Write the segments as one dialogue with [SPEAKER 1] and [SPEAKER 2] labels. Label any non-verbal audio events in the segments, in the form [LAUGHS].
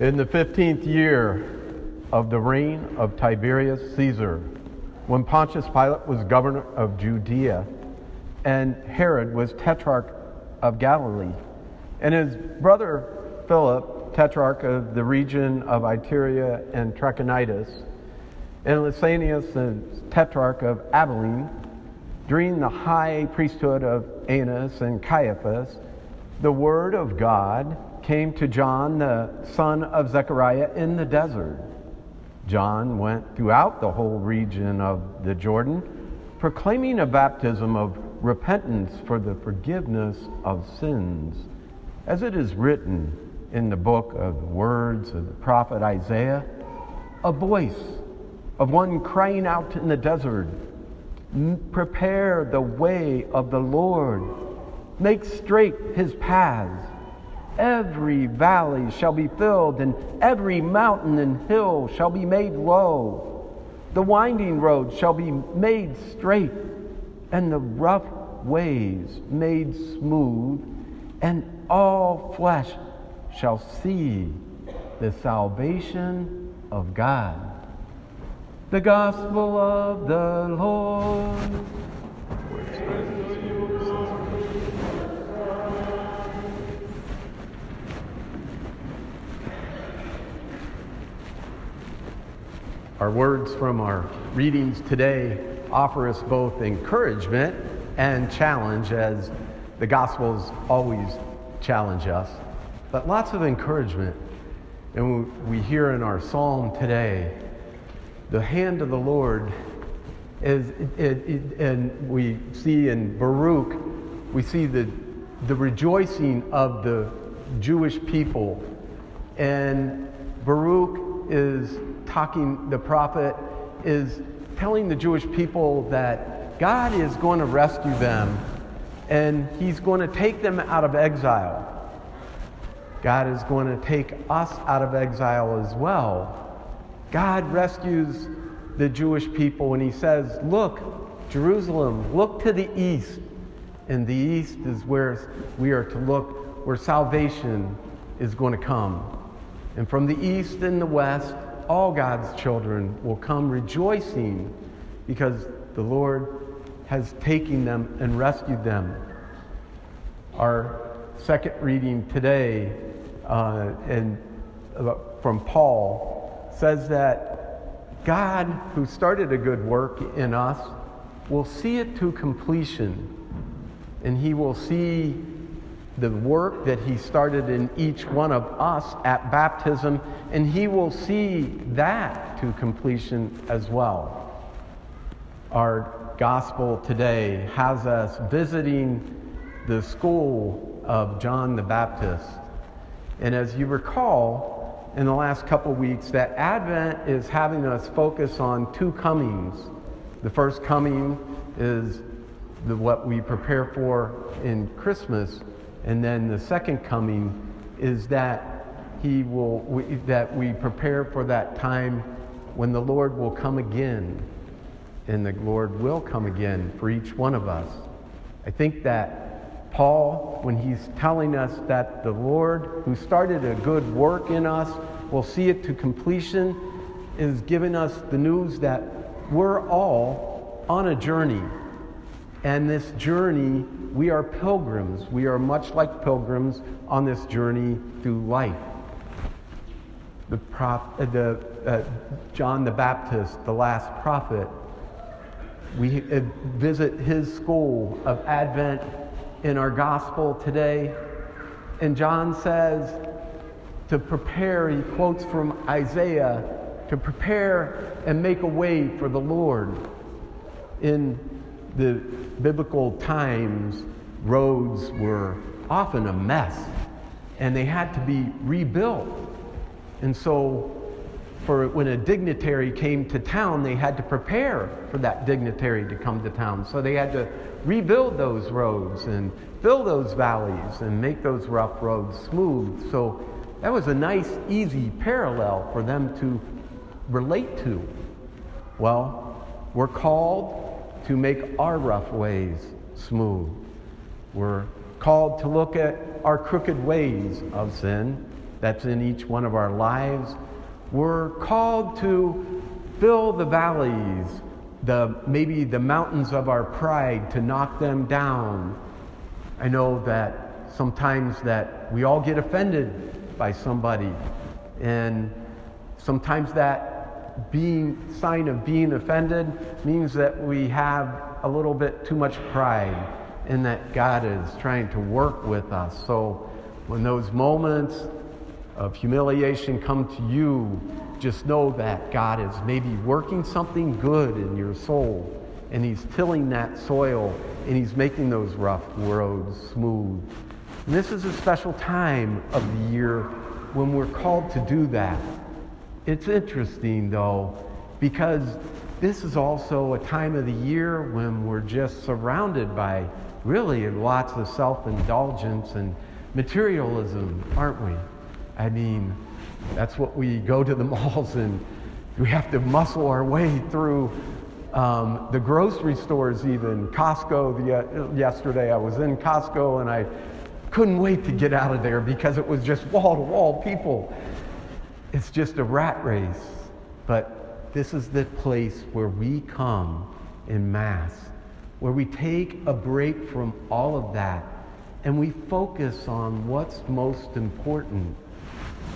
[SPEAKER 1] In the 15th year of the reign of Tiberius Caesar, when Pontius Pilate was governor of Judea, and Herod was tetrarch of Galilee, and his brother Philip, tetrarch of the region of Iturea and Trachonitis, and Lysanias, the tetrarch of Abilene, during the high priesthood of Annas and Caiaphas, the word of God came to John, the son of Zechariah, in the desert. John went throughout the whole region of the Jordan, proclaiming a baptism of repentance for the forgiveness of sins, as it is written in the book of the words of the prophet Isaiah, a voice of one crying out in the desert, Prepare the way of the Lord, make straight his paths. Every valley shall be filled, and every mountain and hill shall be made low. The winding road shall be made straight, and the rough ways made smooth, and all flesh shall see the salvation of God. The gospel of the Lord. Our words from our readings today offer us both encouragement and challenge, as the Gospels always challenge us, but lots of encouragement. And we hear in our psalm today the hand of the Lord is, it, it, and we see in Baruch, we see the, the rejoicing of the Jewish people. And Baruch is talking, the prophet is telling the Jewish people that God is going to rescue them and he's going to take them out of exile. God is going to take us out of exile as well. God rescues the Jewish people and he says, Look, Jerusalem, look to the east. And the east is where we are to look, where salvation is going to come. And from the east and the west, all God's children will come rejoicing because the Lord has taken them and rescued them. Our second reading today uh, and, uh, from Paul says that God, who started a good work in us, will see it to completion. And he will see the work that he started in each one of us at baptism, and he will see that to completion as well. Our gospel today has us visiting the school of John the Baptist. And as you recall, in the last couple weeks, that Advent is having us focus on two comings. The first coming is the, what we prepare for in Christmas, and then the second coming is that he will we, that we prepare for that time when the Lord will come again, and the Lord will come again for each one of us. I think that Paul, when he's telling us that the Lord, who started a good work in us, will see it to completion, is giving us the news that we're all on a journey. And this journey, we are pilgrims. We are much like pilgrims on this journey through life. The, prof, uh, the uh, John the Baptist, the last prophet, we uh, visit his school of Advent in our gospel today. And John says to prepare, he quotes from Isaiah, to prepare and make a way for the Lord. In the biblical times, roads were often a mess and they had to be rebuilt. And so, for when a dignitary came to town, they had to prepare for that dignitary to come to town. So they had to rebuild those roads and fill those valleys and make those rough roads smooth. So that was a nice, easy parallel for them to relate to. Well, we're called to make our rough ways smooth. We're called to look at our crooked ways of sin that's in each one of our lives. We're called to fill the valleys, the maybe the mountains of our pride to knock them down. I know that sometimes that we all get offended by somebody and sometimes that being sign of being offended means that we have a little bit too much pride in that God is trying to work with us. So when those moments of humiliation come to you, just know that God is maybe working something good in your soul and He's tilling that soil and He's making those rough roads smooth. And this is a special time of the year when we're called to do that. It's interesting, though, because this is also a time of the year when we're just surrounded by really lots of self indulgence and materialism, aren't we? I mean, that's what we go to the [LAUGHS] malls and we have to muscle our way through um, the grocery stores, even Costco. The, uh, yesterday, I was in Costco and I couldn't wait to get out of there because it was just wall to wall people. It's just a rat race. But this is the place where we come in mass, where we take a break from all of that and we focus on what's most important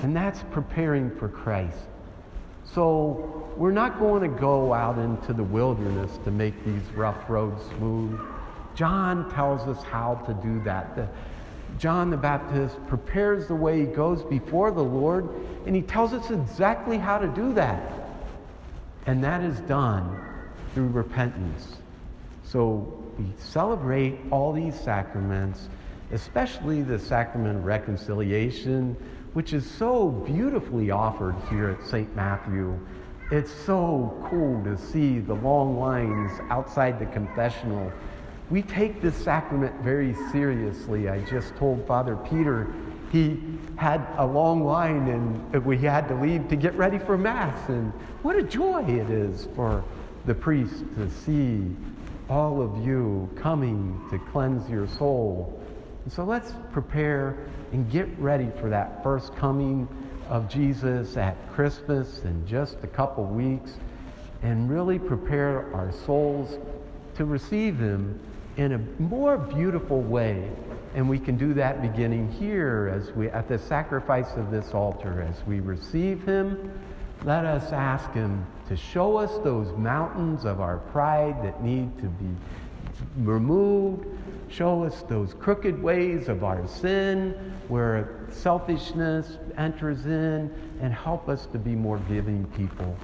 [SPEAKER 1] and that's preparing for Christ. So we're not going to go out into the wilderness to make these rough roads smooth. John tells us how to do that. The, John the Baptist prepares the way, he goes before the Lord, and he tells us exactly how to do that. And that is done through repentance. So we celebrate all these sacraments, especially the sacrament of reconciliation, which is so beautifully offered here at St. Matthew. It's so cool to see the long lines outside the confessional. We take this sacrament very seriously. I just told Father Peter he had a long line and we had to leave to get ready for Mass. And what a joy it is for the priest to see all of you coming to cleanse your soul. And so let's prepare and get ready for that first coming of Jesus at Christmas in just a couple weeks and really prepare our souls to receive Him in a more beautiful way. And we can do that beginning here as we at the sacrifice of this altar as we receive him. Let us ask him to show us those mountains of our pride that need to be removed. Show us those crooked ways of our sin where selfishness enters in and help us to be more giving people.